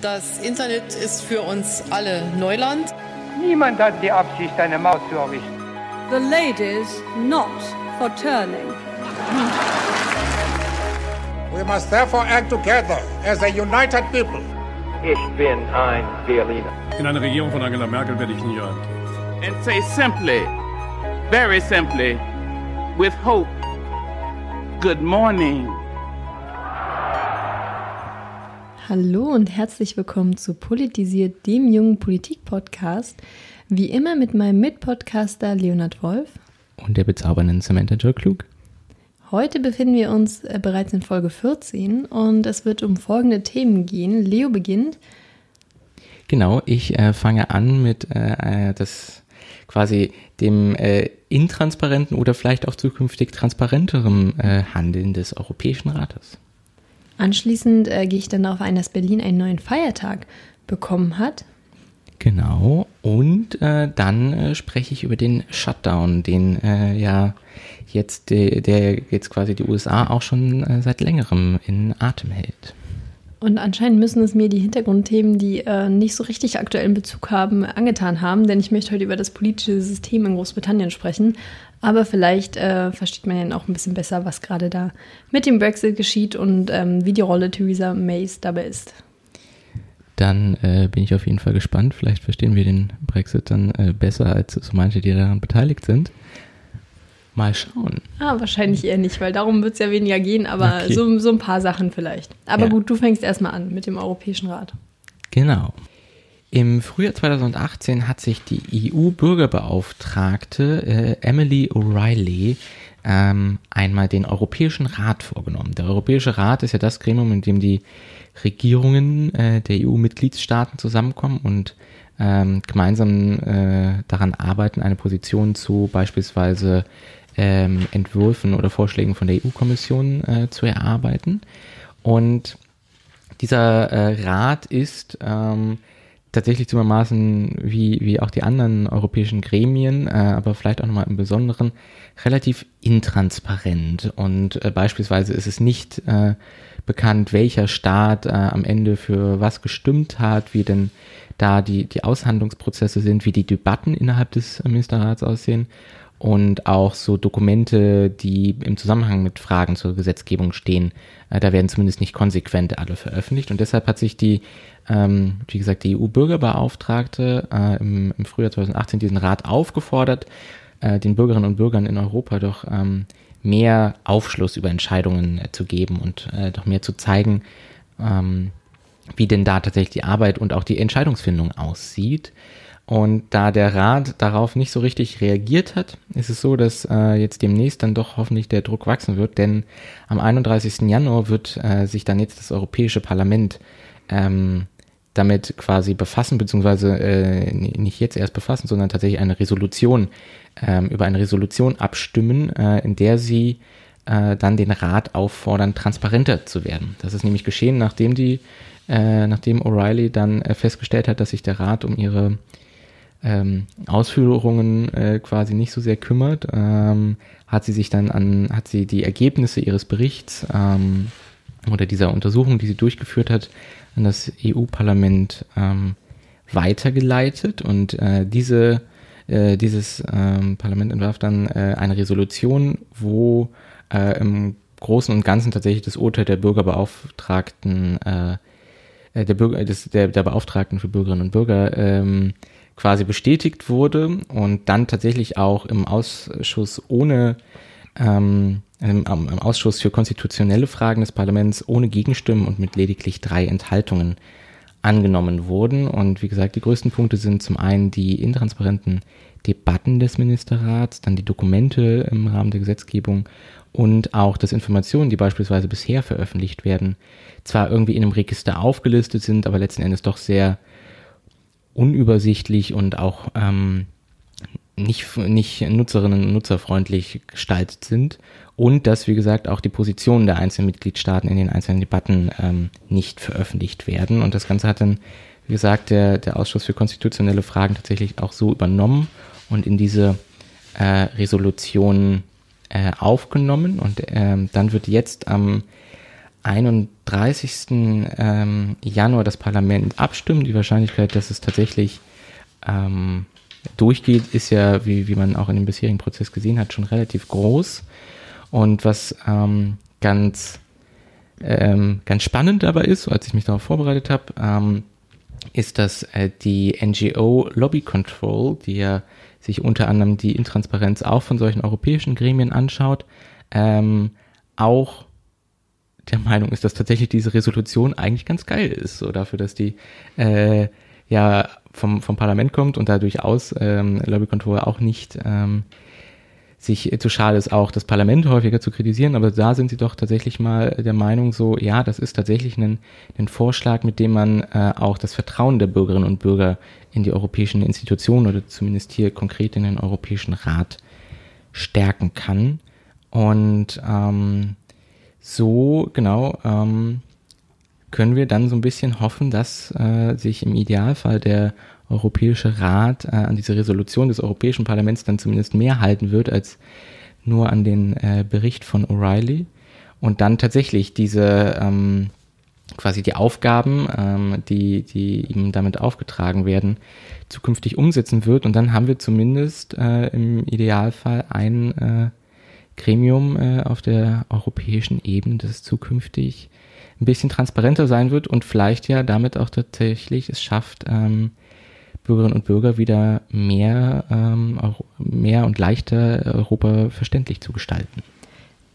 Das Internet ist für uns alle Neuland. Niemand hat die Absicht, eine Maut zu errichten. The ladies not for turning. We must therefore act together as a united people. Ich bin ein Berliner. In einer Regierung von Angela Merkel werde ich nie rein. And say simply, very simply, with hope, good morning. Hallo und herzlich willkommen zu Politisiert, dem jungen Politik-Podcast. Wie immer mit meinem Mitpodcaster Leonhard Wolf. Und der bezaubernden Samantha Joe Klug. Heute befinden wir uns äh, bereits in Folge 14 und es wird um folgende Themen gehen. Leo beginnt. Genau, ich äh, fange an mit äh, das quasi dem äh, intransparenten oder vielleicht auch zukünftig transparenterem äh, Handeln des Europäischen Rates. Anschließend äh, gehe ich dann darauf ein, dass Berlin einen neuen Feiertag bekommen hat. Genau, und äh, dann äh, spreche ich über den Shutdown, den äh, ja jetzt de, der jetzt quasi die USA auch schon äh, seit längerem in Atem hält. Und anscheinend müssen es mir die Hintergrundthemen, die äh, nicht so richtig aktuellen Bezug haben, angetan haben, denn ich möchte heute über das politische System in Großbritannien sprechen. Aber vielleicht äh, versteht man ja auch ein bisschen besser, was gerade da mit dem Brexit geschieht und ähm, wie die Rolle Theresa Mays dabei ist. Dann äh, bin ich auf jeden Fall gespannt. Vielleicht verstehen wir den Brexit dann äh, besser als so manche, die daran beteiligt sind. Mal schauen. Ah, wahrscheinlich eher nicht, weil darum wird es ja weniger gehen, aber okay. so, so ein paar Sachen vielleicht. Aber ja. gut, du fängst erstmal an mit dem Europäischen Rat. Genau. Im Frühjahr 2018 hat sich die EU-Bürgerbeauftragte äh, Emily O'Reilly ähm, einmal den Europäischen Rat vorgenommen. Der Europäische Rat ist ja das Gremium, in dem die Regierungen äh, der EU-Mitgliedstaaten zusammenkommen und ähm, gemeinsam äh, daran arbeiten, eine Position zu beispielsweise ähm, Entwürfen oder Vorschlägen von der EU-Kommission äh, zu erarbeiten. Und dieser äh, Rat ist ähm, tatsächlich zumermaßen wie, wie auch die anderen europäischen Gremien, äh, aber vielleicht auch nochmal im Besonderen, relativ intransparent. Und äh, beispielsweise ist es nicht äh, bekannt, welcher Staat äh, am Ende für was gestimmt hat, wie denn da die, die Aushandlungsprozesse sind, wie die Debatten innerhalb des Ministerrats aussehen und auch so Dokumente, die im Zusammenhang mit Fragen zur Gesetzgebung stehen, äh, da werden zumindest nicht konsequent alle veröffentlicht. Und deshalb hat sich die ähm, wie gesagt, die EU-Bürgerbeauftragte äh, im, Frühjahr 2018 diesen Rat aufgefordert, äh, den Bürgerinnen und Bürgern in Europa doch ähm, mehr Aufschluss über Entscheidungen zu geben und doch mehr zu zeigen, ähm, wie denn da tatsächlich die Arbeit und auch die Entscheidungsfindung aussieht. Und da der Rat darauf nicht so richtig reagiert hat, ist es so, dass äh, jetzt demnächst dann doch hoffentlich der Druck wachsen wird, denn am 31. Januar wird äh, sich dann jetzt das Europäische Parlament ähm, damit quasi befassen, beziehungsweise äh, nicht jetzt erst befassen, sondern tatsächlich eine Resolution, ähm, über eine Resolution abstimmen, äh, in der sie äh, dann den Rat auffordern, transparenter zu werden. Das ist nämlich geschehen, nachdem die, äh, nachdem O'Reilly dann äh, festgestellt hat, dass sich der Rat um ihre ähm, Ausführungen äh, quasi nicht so sehr kümmert, ähm, hat sie sich dann an, hat sie die Ergebnisse ihres Berichts ähm, oder dieser Untersuchung, die sie durchgeführt hat, an das EU-Parlament ähm, weitergeleitet. Und äh, diese, äh, dieses ähm, Parlament entwarf dann äh, eine Resolution, wo äh, im Großen und Ganzen tatsächlich das Urteil der Bürgerbeauftragten, äh, äh der, Bürger, des, der, der Beauftragten für Bürgerinnen und Bürger ähm, quasi bestätigt wurde und dann tatsächlich auch im Ausschuss ohne ähm, im, im Ausschuss für konstitutionelle Fragen des Parlaments ohne Gegenstimmen und mit lediglich drei Enthaltungen angenommen wurden. Und wie gesagt, die größten Punkte sind zum einen die intransparenten Debatten des Ministerrats, dann die Dokumente im Rahmen der Gesetzgebung und auch, dass Informationen, die beispielsweise bisher veröffentlicht werden, zwar irgendwie in einem Register aufgelistet sind, aber letzten Endes doch sehr unübersichtlich und auch ähm, nicht, nicht nutzerinnen und nutzerfreundlich gestaltet sind und dass, wie gesagt, auch die Positionen der einzelnen Mitgliedstaaten in den einzelnen Debatten ähm, nicht veröffentlicht werden. Und das Ganze hat dann, wie gesagt, der, der Ausschuss für konstitutionelle Fragen tatsächlich auch so übernommen und in diese äh, Resolution äh, aufgenommen. Und ähm, dann wird jetzt am 31. Ähm, Januar das Parlament abstimmen. Die Wahrscheinlichkeit, dass es tatsächlich ähm, durchgeht, ist ja, wie, wie man auch in dem bisherigen Prozess gesehen hat, schon relativ groß. Und was ähm, ganz, ähm, ganz spannend dabei ist, so als ich mich darauf vorbereitet habe, ähm, ist, dass äh, die NGO Lobby Control, die ja sich unter anderem die Intransparenz auch von solchen europäischen Gremien anschaut, ähm, auch der Meinung ist, dass tatsächlich diese Resolution eigentlich ganz geil ist, so dafür, dass die äh, ja vom, vom Parlament kommt und da durchaus ähm, Lobby Control auch nicht ähm, sich zu schade ist, auch das Parlament häufiger zu kritisieren, aber da sind sie doch tatsächlich mal der Meinung so, ja, das ist tatsächlich ein, ein Vorschlag, mit dem man äh, auch das Vertrauen der Bürgerinnen und Bürger in die europäischen Institutionen oder zumindest hier konkret in den Europäischen Rat stärken kann. Und ähm, so, genau, ähm, können wir dann so ein bisschen hoffen, dass äh, sich im Idealfall der Europäische Rat äh, an diese Resolution des Europäischen Parlaments dann zumindest mehr halten wird als nur an den äh, Bericht von O'Reilly und dann tatsächlich diese ähm, quasi die Aufgaben, ähm, die, die ihm damit aufgetragen werden, zukünftig umsetzen wird. Und dann haben wir zumindest äh, im Idealfall ein äh, Gremium äh, auf der europäischen Ebene, das zukünftig ein bisschen transparenter sein wird und vielleicht ja damit auch tatsächlich es schafft, ähm, Bürgerinnen und Bürger wieder mehr, ähm, mehr und leichter Europa verständlich zu gestalten.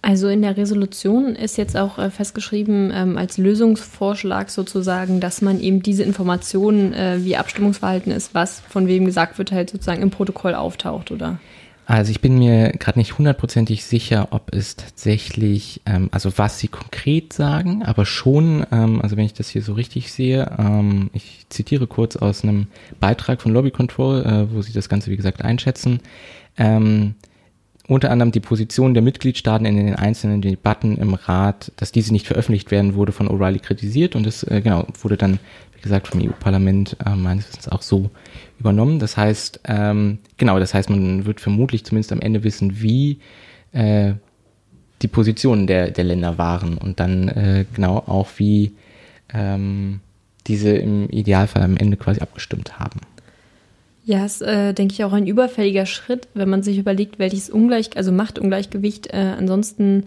Also in der Resolution ist jetzt auch äh, festgeschrieben ähm, als Lösungsvorschlag sozusagen, dass man eben diese Informationen, äh, wie Abstimmungsverhalten ist, was von wem gesagt wird, halt sozusagen im Protokoll auftaucht, oder? Also ich bin mir gerade nicht hundertprozentig sicher, ob es tatsächlich, ähm, also was sie konkret sagen, aber schon, ähm, also wenn ich das hier so richtig sehe, ähm, ich zitiere kurz aus einem Beitrag von Lobby Control, äh, wo sie das Ganze wie gesagt einschätzen. Ähm, unter anderem die Position der Mitgliedstaaten in den einzelnen Debatten im Rat, dass diese nicht veröffentlicht werden, wurde von O'Reilly kritisiert und es äh, genau wurde dann gesagt, vom EU-Parlament äh, meines Wissens auch so übernommen. Das heißt, ähm, genau, das heißt, man wird vermutlich zumindest am Ende wissen, wie äh, die Positionen der, der Länder waren und dann äh, genau auch, wie ähm, diese im Idealfall am Ende quasi abgestimmt haben. Ja, ist, äh, denke ich, auch ein überfälliger Schritt, wenn man sich überlegt, welches Ungleich, also Machtungleichgewicht äh, ansonsten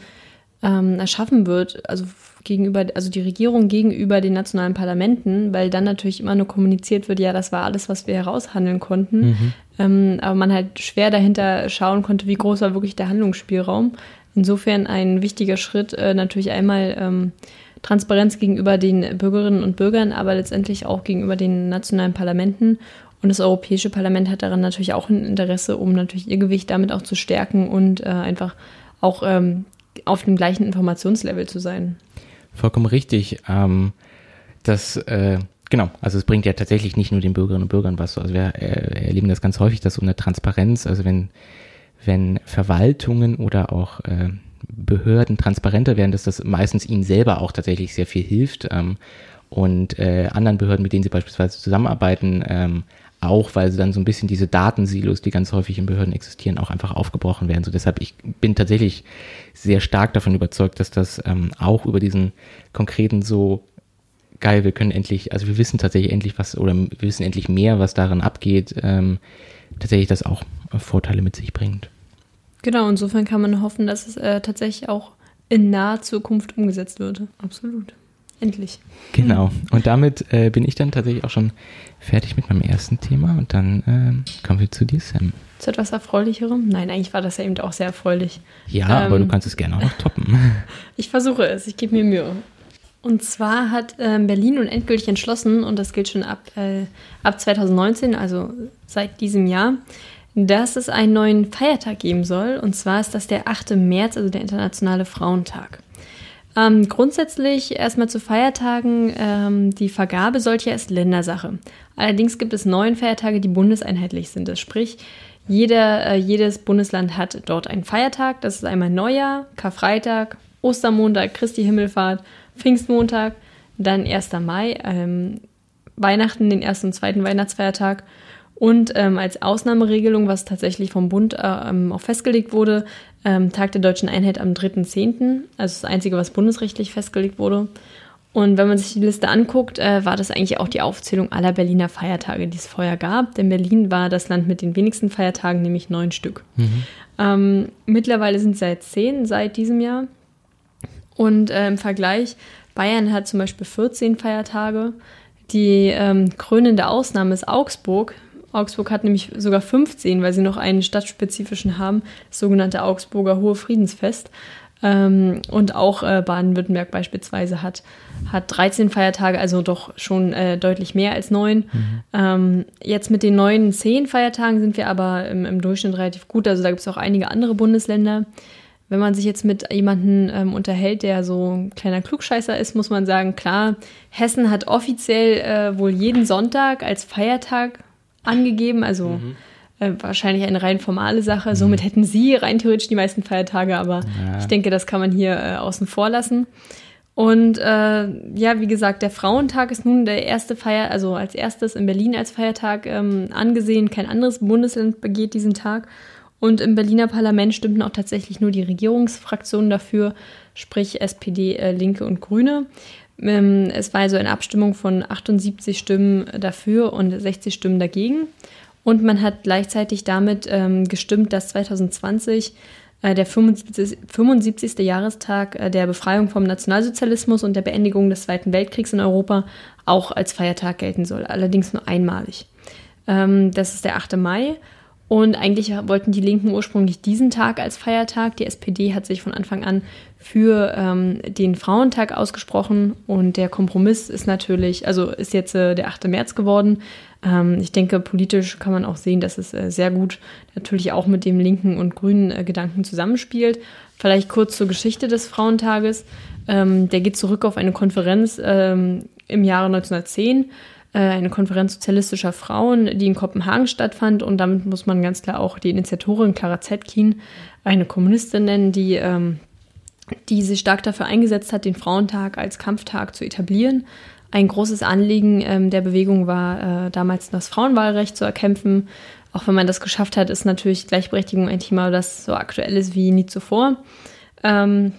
ähm, erschaffen wird, also gegenüber, also die Regierung gegenüber den nationalen Parlamenten, weil dann natürlich immer nur kommuniziert wird, ja, das war alles, was wir heraushandeln konnten. Mhm. Ähm, aber man halt schwer dahinter schauen konnte, wie groß war wirklich der Handlungsspielraum. Insofern ein wichtiger Schritt, äh, natürlich einmal ähm, Transparenz gegenüber den Bürgerinnen und Bürgern, aber letztendlich auch gegenüber den nationalen Parlamenten. Und das Europäische Parlament hat daran natürlich auch ein Interesse, um natürlich ihr Gewicht damit auch zu stärken und äh, einfach auch ähm, auf dem gleichen Informationslevel zu sein. Vollkommen richtig. Ähm, das, äh, genau, also es bringt ja tatsächlich nicht nur den Bürgerinnen und Bürgern was. Also wir äh, erleben das ganz häufig, dass so eine Transparenz, also wenn, wenn Verwaltungen oder auch äh, Behörden transparenter werden, dass das meistens ihnen selber auch tatsächlich sehr viel hilft. Ähm, und äh, anderen Behörden, mit denen sie beispielsweise zusammenarbeiten, ähm, auch, weil sie dann so ein bisschen diese Datensilos, die ganz häufig in Behörden existieren, auch einfach aufgebrochen werden. So deshalb, ich bin tatsächlich sehr stark davon überzeugt, dass das ähm, auch über diesen konkreten so geil, wir können endlich, also wir wissen tatsächlich endlich was oder wir wissen endlich mehr, was darin abgeht, ähm, tatsächlich das auch Vorteile mit sich bringt. Genau, insofern kann man hoffen, dass es äh, tatsächlich auch in naher Zukunft umgesetzt wird. Absolut. Endlich. Genau. Und damit äh, bin ich dann tatsächlich auch schon fertig mit meinem ersten Thema und dann äh, kommen wir zu dir, Sam. Zu etwas Erfreulicherem? Nein, eigentlich war das ja eben auch sehr erfreulich. Ja, ähm, aber du kannst es gerne auch noch toppen. ich versuche es, ich gebe mir Mühe. Und zwar hat äh, Berlin nun endgültig entschlossen, und das gilt schon ab, äh, ab 2019, also seit diesem Jahr, dass es einen neuen Feiertag geben soll. Und zwar ist das der 8. März, also der Internationale Frauentag. Ähm, grundsätzlich erstmal zu Feiertagen. Ähm, die Vergabe solcher ist Ländersache. Allerdings gibt es neun Feiertage, die bundeseinheitlich sind. Das sprich, jeder, äh, jedes Bundesland hat dort einen Feiertag. Das ist einmal Neujahr, Karfreitag, Ostermontag, Christi Himmelfahrt, Pfingstmontag, dann 1. Mai, ähm, Weihnachten, den ersten und zweiten Weihnachtsfeiertag Und ähm, als Ausnahmeregelung, was tatsächlich vom Bund äh, ähm, auch festgelegt wurde, ähm, Tag der deutschen Einheit am 3.10., also das Einzige, was bundesrechtlich festgelegt wurde. Und wenn man sich die Liste anguckt, äh, war das eigentlich auch die Aufzählung aller Berliner Feiertage, die es vorher gab. Denn Berlin war das Land mit den wenigsten Feiertagen, nämlich neun Stück. Mhm. Ähm, mittlerweile sind es seit zehn seit diesem Jahr. Und äh, im Vergleich, Bayern hat zum Beispiel 14 Feiertage. Die ähm, krönende Ausnahme ist Augsburg Augsburg hat nämlich sogar 15, weil sie noch einen stadtspezifischen haben, das sogenannte Augsburger Hohe Friedensfest. Ähm, und auch äh, Baden-Württemberg beispielsweise hat, hat 13 Feiertage, also doch schon äh, deutlich mehr als neun. Mhm. Ähm, jetzt mit den neuen zehn Feiertagen sind wir aber im, im Durchschnitt relativ gut. Also da gibt es auch einige andere Bundesländer. Wenn man sich jetzt mit jemandem ähm, unterhält, der so ein kleiner Klugscheißer ist, muss man sagen, klar, Hessen hat offiziell äh, wohl jeden Sonntag als Feiertag angegeben, also mhm. äh, wahrscheinlich eine rein formale Sache. Mhm. Somit hätten sie rein theoretisch die meisten Feiertage, aber ja. ich denke, das kann man hier äh, außen vor lassen. Und äh, ja, wie gesagt, der Frauentag ist nun der erste Feier, also als erstes in Berlin als Feiertag ähm, angesehen. Kein anderes Bundesland begeht diesen Tag. Und im Berliner Parlament stimmten auch tatsächlich nur die Regierungsfraktionen dafür, sprich SPD, äh, Linke und Grüne. Ähm, es war also eine Abstimmung von 78 Stimmen dafür und 60 Stimmen dagegen. Und man hat gleichzeitig damit ähm, gestimmt, dass 2020 äh, der 75, 75. Jahrestag äh, der Befreiung vom Nationalsozialismus und der Beendigung des Zweiten Weltkriegs in Europa auch als Feiertag gelten soll, allerdings nur einmalig. Ähm, das ist der 8. Mai und eigentlich wollten die Linken ursprünglich diesen Tag als Feiertag. Die SPD hat sich von Anfang an für ähm, den Frauentag ausgesprochen und der Kompromiss ist natürlich, also ist jetzt äh, der 8. März geworden. Ähm, ich denke, politisch kann man auch sehen, dass es äh, sehr gut natürlich auch mit dem linken und grünen äh, Gedanken zusammenspielt. Vielleicht kurz zur Geschichte des Frauentages. Ähm, der geht zurück auf eine Konferenz ähm, im Jahre 1910 äh, eine Konferenz sozialistischer Frauen, die in Kopenhagen stattfand. Und damit muss man ganz klar auch die Initiatorin Clara Zetkin, eine Kommunistin nennen, die, ähm, die sich stark dafür eingesetzt hat, den Frauentag als Kampftag zu etablieren. Ein großes Anliegen ähm, der Bewegung war äh, damals das Frauenwahlrecht zu erkämpfen. Auch wenn man das geschafft hat, ist natürlich Gleichberechtigung ein Thema, das so aktuell ist wie nie zuvor. Ähm,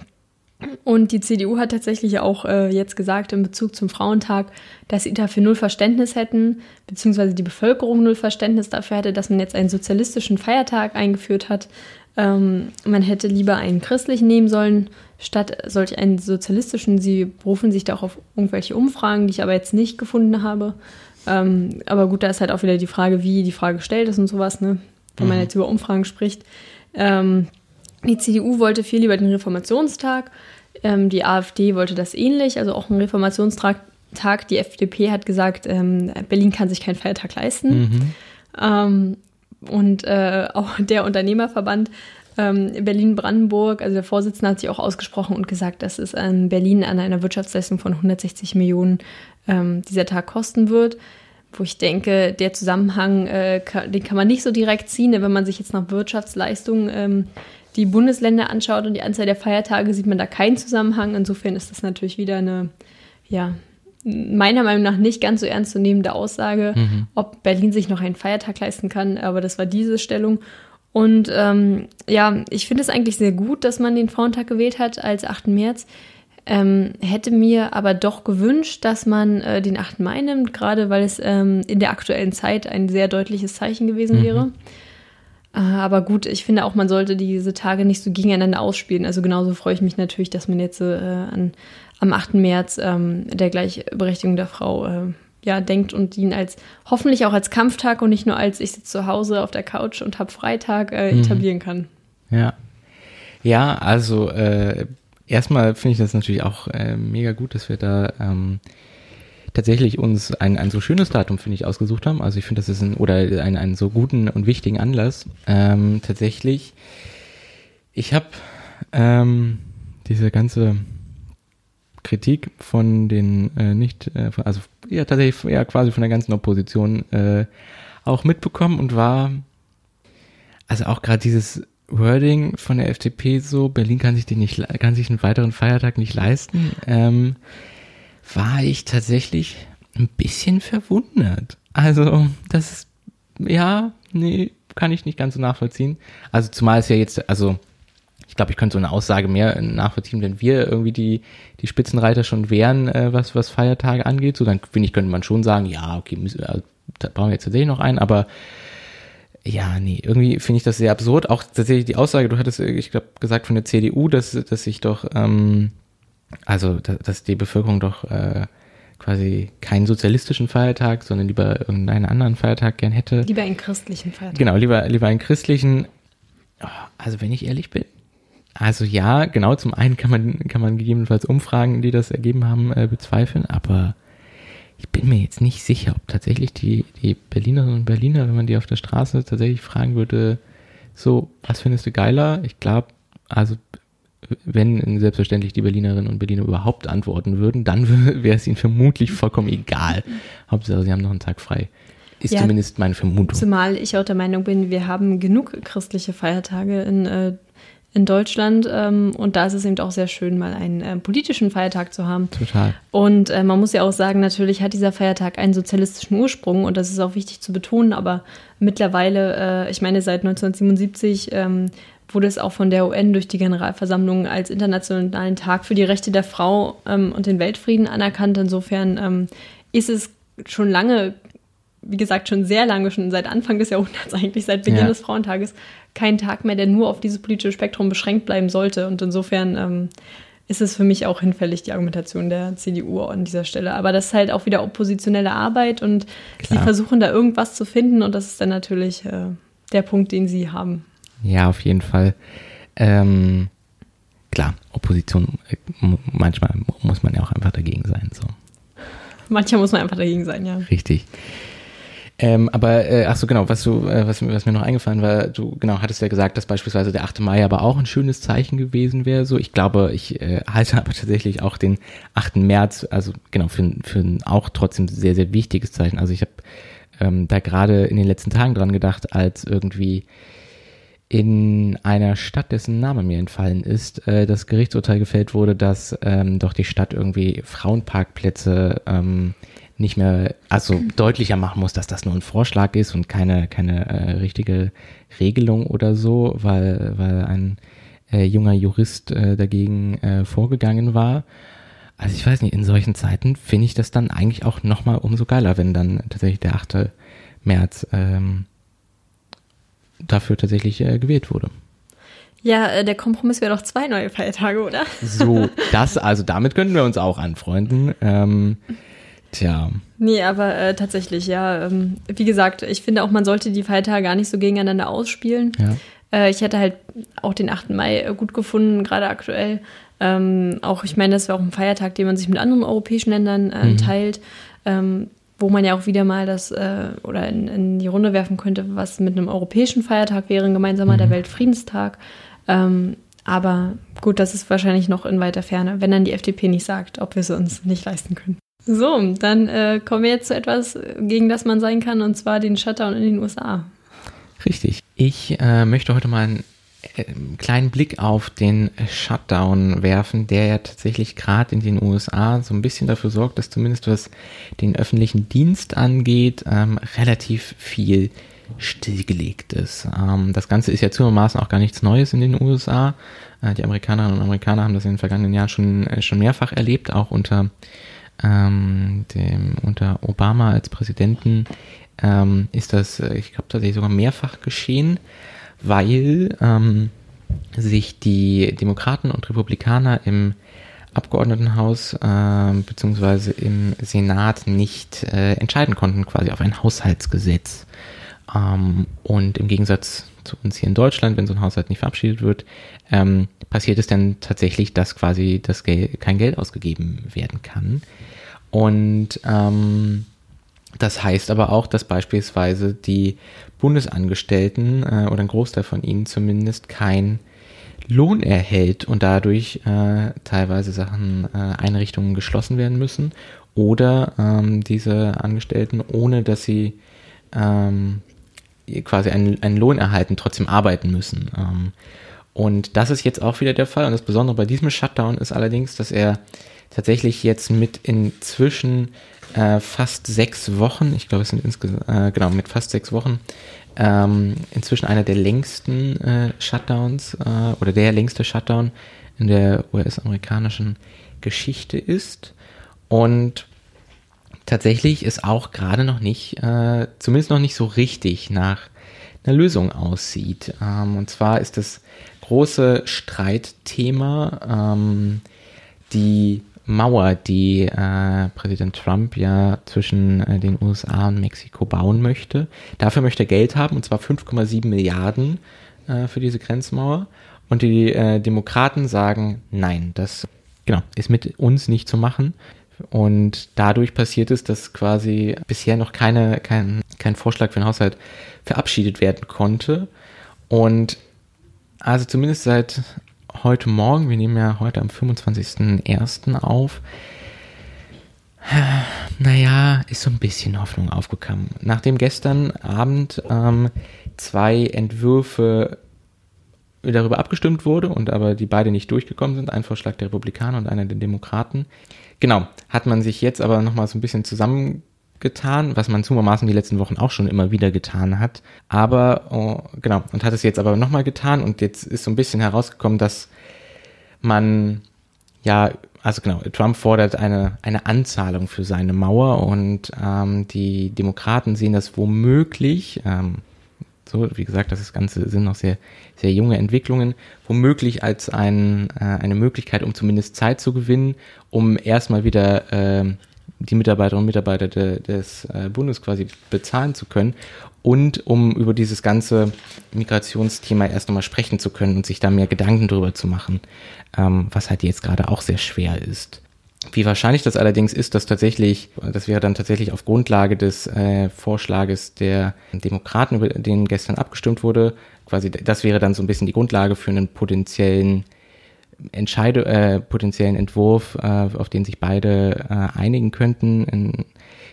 und die CDU hat tatsächlich auch äh, jetzt gesagt in Bezug zum Frauentag, dass sie dafür null Verständnis hätten, beziehungsweise die Bevölkerung null Verständnis dafür hätte, dass man jetzt einen sozialistischen Feiertag eingeführt hat. Ähm, man hätte lieber einen christlichen nehmen sollen, statt solch einen sozialistischen. Sie berufen sich da auch auf irgendwelche Umfragen, die ich aber jetzt nicht gefunden habe. Ähm, aber gut, da ist halt auch wieder die Frage, wie die Frage gestellt ist und sowas, ne? wenn man mhm. jetzt über Umfragen spricht. Ähm, die CDU wollte viel lieber den Reformationstag. Ähm, die AfD wollte das ähnlich, also auch einen Reformationstag. Die FDP hat gesagt, ähm, Berlin kann sich keinen Feiertag leisten. Mhm. Und äh, auch der Unternehmerverband ähm, Berlin-Brandenburg, also der Vorsitzende hat sich auch ausgesprochen und gesagt, dass es an Berlin an einer Wirtschaftsleistung von 160 Millionen ähm, dieser Tag kosten wird wo ich denke, der Zusammenhang, äh, kann, den kann man nicht so direkt ziehen, wenn man sich jetzt nach Wirtschaftsleistung ähm, die Bundesländer anschaut und die Anzahl der Feiertage, sieht man da keinen Zusammenhang. Insofern ist das natürlich wieder eine, ja, meiner Meinung nach nicht ganz so ernstzunehmende Aussage, mhm. ob Berlin sich noch einen Feiertag leisten kann. Aber das war diese Stellung. Und ähm, ja, ich finde es eigentlich sehr gut, dass man den Frauentag gewählt hat als 8. März. Ähm, hätte mir aber doch gewünscht, dass man äh, den 8. Mai nimmt, gerade weil es ähm, in der aktuellen Zeit ein sehr deutliches Zeichen gewesen mhm. wäre. Äh, aber gut, ich finde auch, man sollte diese Tage nicht so gegeneinander ausspielen. Also genauso freue ich mich natürlich, dass man jetzt äh, an, am 8. März ähm, der Gleichberechtigung der Frau äh, ja, denkt und ihn als hoffentlich auch als Kampftag und nicht nur als ich sitze zu Hause auf der Couch und habe Freitag äh, mhm. etablieren kann. Ja. Ja, also äh, erstmal finde ich das natürlich auch äh, mega gut, dass wir da ähm, tatsächlich uns ein, ein so schönes Datum, finde ich, ausgesucht haben. Also ich finde, das ist ein, oder ein, einen so guten und wichtigen Anlass. Ähm, tatsächlich, ich habe ähm, diese ganze Kritik von den äh, nicht, äh, also ja tatsächlich ja quasi von der ganzen Opposition äh, auch mitbekommen und war also auch gerade dieses Wording von der FDP so, Berlin kann sich den nicht, kann sich einen weiteren Feiertag nicht leisten. Ähm, war ich tatsächlich ein bisschen verwundert. Also, das ja, nee, kann ich nicht ganz so nachvollziehen. Also zumal es ja jetzt, also glaube, ich könnte so eine Aussage mehr nachvollziehen, wenn wir irgendwie die, die Spitzenreiter schon wären, äh, was, was Feiertage angeht. So, dann finde ich, könnte man schon sagen, ja, okay, müssen, äh, da brauchen wir jetzt tatsächlich noch einen, aber ja, nee, irgendwie finde ich das sehr absurd. Auch tatsächlich die Aussage, du hattest, ich glaube, gesagt von der CDU, dass, dass sich doch, ähm, also, dass, dass die Bevölkerung doch äh, quasi keinen sozialistischen Feiertag, sondern lieber irgendeinen anderen Feiertag gern hätte. Lieber einen christlichen Feiertag. Genau, lieber, lieber einen christlichen. Also, wenn ich ehrlich bin, also ja, genau, zum einen kann man, kann man gegebenenfalls Umfragen, die das ergeben haben, äh, bezweifeln, aber ich bin mir jetzt nicht sicher, ob tatsächlich die, die Berlinerinnen und Berliner, wenn man die auf der Straße tatsächlich fragen würde, so, was findest du geiler? Ich glaube, also wenn selbstverständlich die Berlinerinnen und Berliner überhaupt antworten würden, dann wäre es ihnen vermutlich vollkommen egal. Hauptsache, sie haben noch einen Tag frei. Ist ja, zumindest meine Vermutung. Zumal ich auch der Meinung bin, wir haben genug christliche Feiertage in äh, in Deutschland. Ähm, und da ist es eben auch sehr schön, mal einen äh, politischen Feiertag zu haben. Total. Und äh, man muss ja auch sagen, natürlich hat dieser Feiertag einen sozialistischen Ursprung und das ist auch wichtig zu betonen. Aber mittlerweile, äh, ich meine, seit 1977 ähm, wurde es auch von der UN durch die Generalversammlung als internationalen Tag für die Rechte der Frau ähm, und den Weltfrieden anerkannt. Insofern ähm, ist es schon lange wie gesagt, schon sehr lange, schon seit Anfang des Jahrhunderts eigentlich, seit Beginn ja. des Frauentages, kein Tag mehr, der nur auf dieses politische Spektrum beschränkt bleiben sollte. Und insofern ähm, ist es für mich auch hinfällig, die Argumentation der CDU an dieser Stelle. Aber das ist halt auch wieder oppositionelle Arbeit und Klar. sie versuchen da irgendwas zu finden und das ist dann natürlich äh, der Punkt, den sie haben. Ja, auf jeden Fall. Ähm, klar, Opposition, äh, manchmal muss man ja auch einfach dagegen sein. So. Manchmal muss man einfach dagegen sein, ja. Richtig. Ähm, aber äh, ach so genau, was du, äh, was, was mir noch eingefallen war, du genau hattest ja gesagt, dass beispielsweise der 8. Mai aber auch ein schönes Zeichen gewesen wäre. So, ich glaube, ich äh, halte aber tatsächlich auch den 8. März, also genau für, für ein auch trotzdem sehr sehr wichtiges Zeichen. Also ich habe ähm, da gerade in den letzten Tagen dran gedacht, als irgendwie in einer Stadt, dessen Name mir entfallen ist, äh, das Gerichtsurteil gefällt wurde, dass ähm, doch die Stadt irgendwie Frauenparkplätze ähm, nicht mehr, also deutlicher machen muss, dass das nur ein Vorschlag ist und keine, keine äh, richtige Regelung oder so, weil, weil ein äh, junger Jurist äh, dagegen äh, vorgegangen war. Also ich weiß nicht, in solchen Zeiten finde ich das dann eigentlich auch nochmal umso geiler, wenn dann tatsächlich der 8. März ähm, dafür tatsächlich äh, gewählt wurde. Ja, äh, der Kompromiss wäre doch zwei neue Feiertage, oder? So, das, also damit könnten wir uns auch anfreunden. Ähm, Tja. Nee, aber äh, tatsächlich, ja. Ähm, wie gesagt, ich finde auch, man sollte die Feiertage gar nicht so gegeneinander ausspielen. Ja. Äh, ich hätte halt auch den 8. Mai äh, gut gefunden, gerade aktuell. Ähm, auch, ich meine, das wäre auch ein Feiertag, den man sich mit anderen europäischen Ländern äh, mhm. teilt. Ähm, wo man ja auch wieder mal das äh, oder in, in, die Runde werfen könnte, was mit einem europäischen Feiertag wäre, ein gemeinsamer mhm. der Weltfriedenstag. Ähm, aber gut, das ist wahrscheinlich noch in weiter Ferne, wenn dann die FDP nicht sagt, ob wir es uns nicht leisten können. So, dann äh, kommen wir jetzt zu etwas, gegen das man sein kann, und zwar den Shutdown in den USA. Richtig. Ich äh, möchte heute mal einen äh, kleinen Blick auf den Shutdown werfen, der ja tatsächlich gerade in den USA so ein bisschen dafür sorgt, dass zumindest was den öffentlichen Dienst angeht, ähm, relativ viel stillgelegt ist. Ähm, das Ganze ist ja zugegebenermaßen auch gar nichts Neues in den USA. Äh, die Amerikanerinnen und Amerikaner haben das in den vergangenen Jahren schon, äh, schon mehrfach erlebt, auch unter ähm, dem, unter Obama als Präsidenten ähm, ist das, äh, ich glaube tatsächlich sogar mehrfach geschehen, weil ähm, sich die Demokraten und Republikaner im Abgeordnetenhaus äh, beziehungsweise im Senat nicht äh, entscheiden konnten, quasi auf ein Haushaltsgesetz. Ähm, und im Gegensatz zu uns hier in Deutschland, wenn so ein Haushalt nicht verabschiedet wird, ähm, passiert es dann tatsächlich, dass quasi das Geld, kein Geld ausgegeben werden kann. Und ähm, das heißt aber auch, dass beispielsweise die Bundesangestellten äh, oder ein Großteil von ihnen zumindest kein Lohn erhält und dadurch äh, teilweise Sachen, äh, Einrichtungen geschlossen werden müssen oder ähm, diese Angestellten, ohne dass sie ähm, quasi einen, einen Lohn erhalten, trotzdem arbeiten müssen. Ähm, und das ist jetzt auch wieder der Fall. Und das Besondere bei diesem Shutdown ist allerdings, dass er tatsächlich jetzt mit inzwischen äh, fast sechs Wochen, ich glaube es sind insgesamt, äh, genau, mit fast sechs Wochen, ähm, inzwischen einer der längsten äh, Shutdowns äh, oder der längste Shutdown in der US-amerikanischen Geschichte ist. Und tatsächlich ist auch gerade noch nicht, äh, zumindest noch nicht so richtig nach einer Lösung aussieht. Ähm, und zwar ist das große Streitthema ähm, die Mauer, die äh, Präsident Trump ja zwischen äh, den USA und Mexiko bauen möchte. Dafür möchte er Geld haben, und zwar 5,7 Milliarden äh, für diese Grenzmauer. Und die äh, Demokraten sagen, nein, das genau, ist mit uns nicht zu machen. Und dadurch passiert es, dass quasi bisher noch keine, kein, kein Vorschlag für den Haushalt verabschiedet werden konnte. Und also zumindest seit heute Morgen, wir nehmen ja heute am 25.01. auf, naja, ist so ein bisschen Hoffnung aufgekommen. Nachdem gestern Abend ähm, zwei Entwürfe darüber abgestimmt wurde und aber die beide nicht durchgekommen sind, ein Vorschlag der Republikaner und einer der Demokraten. Genau, hat man sich jetzt aber nochmal so ein bisschen zusammengetan, was man zumermaßen die letzten Wochen auch schon immer wieder getan hat. Aber, oh, genau, und hat es jetzt aber nochmal getan. Und jetzt ist so ein bisschen herausgekommen, dass man ja, also genau, Trump fordert eine, eine Anzahlung für seine Mauer. Und ähm, die Demokraten sehen das womöglich, ähm, so, wie gesagt, das Ganze sind noch sehr, sehr junge Entwicklungen, womöglich als ein, äh, eine Möglichkeit, um zumindest Zeit zu gewinnen, um erstmal wieder äh, die Mitarbeiterinnen und Mitarbeiter de, des äh, Bundes quasi bezahlen zu können und um über dieses ganze Migrationsthema erst nochmal sprechen zu können und sich da mehr Gedanken drüber zu machen, ähm, was halt jetzt gerade auch sehr schwer ist. Wie wahrscheinlich das allerdings ist, dass tatsächlich, das wäre dann tatsächlich auf Grundlage des äh, Vorschlages der Demokraten, über den gestern abgestimmt wurde, quasi, das wäre dann so ein bisschen die Grundlage für einen potenziellen Entscheide, äh, potenziellen Entwurf, äh, auf den sich beide äh, einigen könnten. In,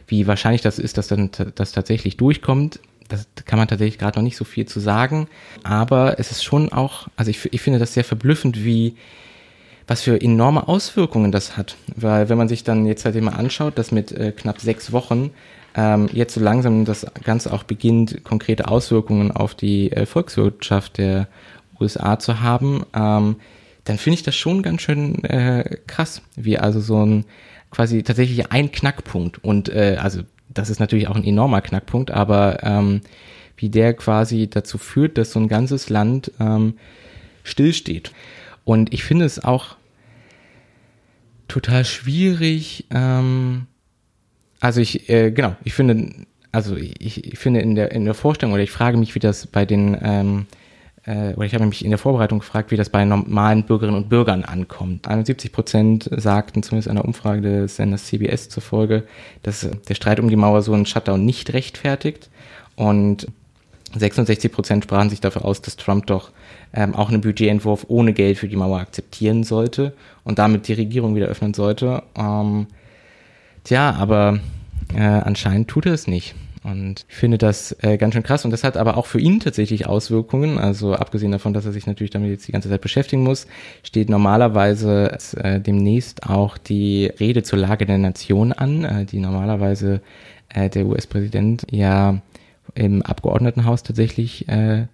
wie wahrscheinlich das ist, dass dann das tatsächlich durchkommt, das kann man tatsächlich gerade noch nicht so viel zu sagen. Aber es ist schon auch, also ich, ich finde das sehr verblüffend, wie was für enorme Auswirkungen das hat. Weil wenn man sich dann jetzt halt immer anschaut, dass mit äh, knapp sechs Wochen ähm, jetzt so langsam das Ganze auch beginnt, konkrete Auswirkungen auf die äh, Volkswirtschaft der USA zu haben, ähm, dann finde ich das schon ganz schön äh, krass, wie also so ein quasi tatsächlich ein Knackpunkt und äh, also das ist natürlich auch ein enormer Knackpunkt, aber ähm, wie der quasi dazu führt, dass so ein ganzes Land ähm, stillsteht. Und ich finde es auch total schwierig. Ähm, also ich, äh, genau, ich finde, also ich, ich finde in der, in der Vorstellung oder ich frage mich, wie das bei den, ähm, äh, oder ich habe mich in der Vorbereitung gefragt, wie das bei normalen Bürgerinnen und Bürgern ankommt. 71 Prozent sagten zumindest einer Umfrage des Senders CBS zufolge, dass der Streit um die Mauer so einen Shutdown nicht rechtfertigt. Und 66 Prozent sprachen sich dafür aus, dass Trump doch ähm, auch einen Budgetentwurf ohne Geld für die Mauer akzeptieren sollte und damit die Regierung wieder öffnen sollte. Ähm, tja, aber äh, anscheinend tut er es nicht. Und ich finde das äh, ganz schön krass. Und das hat aber auch für ihn tatsächlich Auswirkungen. Also abgesehen davon, dass er sich natürlich damit jetzt die ganze Zeit beschäftigen muss, steht normalerweise äh, demnächst auch die Rede zur Lage der Nation an, äh, die normalerweise äh, der US-Präsident ja im Abgeordnetenhaus tatsächlich äh,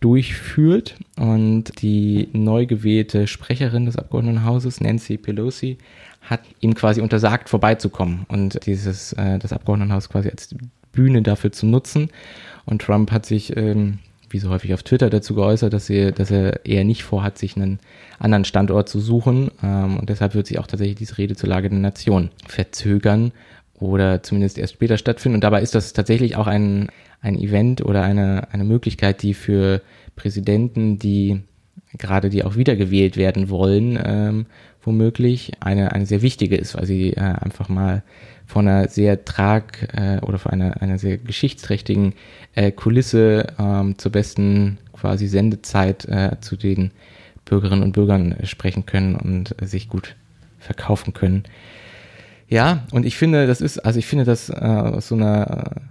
durchführt. Und die neu gewählte Sprecherin des Abgeordnetenhauses, Nancy Pelosi, hat ihm quasi untersagt, vorbeizukommen und dieses äh, das Abgeordnetenhaus quasi als Bühne dafür zu nutzen. Und Trump hat sich, ähm, wie so häufig auf Twitter, dazu geäußert, dass er, dass er eher nicht vorhat, sich einen anderen Standort zu suchen. Ähm, und deshalb wird sich auch tatsächlich diese Rede zur Lage der Nation verzögern oder zumindest erst später stattfinden. Und dabei ist das tatsächlich auch ein, ein Event oder eine, eine Möglichkeit, die für Präsidenten, die gerade die auch wiedergewählt werden wollen, ähm, womöglich eine, eine sehr wichtige ist, weil sie äh, einfach mal von einer sehr trag äh, oder von einer, einer sehr geschichtsträchtigen äh, Kulisse ähm, zur besten quasi Sendezeit äh, zu den Bürgerinnen und Bürgern sprechen können und sich gut verkaufen können. Ja, und ich finde, das ist, also ich finde das äh, aus so einer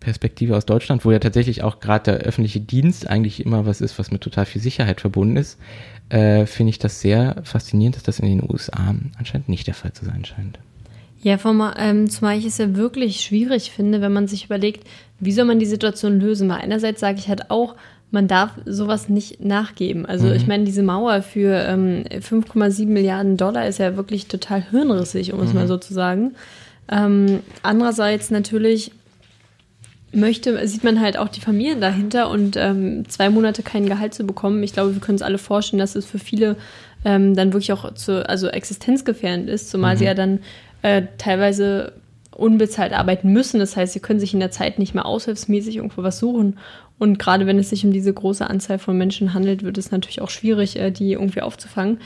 Perspektive aus Deutschland, wo ja tatsächlich auch gerade der öffentliche Dienst eigentlich immer was ist, was mit total viel Sicherheit verbunden ist, äh, finde ich das sehr faszinierend, dass das in den USA anscheinend nicht der Fall zu sein scheint. Ja, vom, ähm, zumal ich es ja wirklich schwierig finde, wenn man sich überlegt, wie soll man die Situation lösen. Weil einerseits sage ich halt auch, man darf sowas nicht nachgeben. Also mhm. ich meine, diese Mauer für ähm, 5,7 Milliarden Dollar ist ja wirklich total hirnrissig, um mhm. es mal so zu sagen. Ähm, andererseits natürlich möchte, sieht man halt auch die Familien dahinter und ähm, zwei Monate kein Gehalt zu bekommen. Ich glaube, wir können uns alle vorstellen, dass es für viele ähm, dann wirklich auch zu, also existenzgefährdend ist, zumal mhm. sie ja dann äh, teilweise unbezahlt arbeiten müssen. Das heißt, sie können sich in der Zeit nicht mehr aushilfsmäßig irgendwo was suchen. Und gerade wenn es sich um diese große Anzahl von Menschen handelt, wird es natürlich auch schwierig, äh, die irgendwie aufzufangen.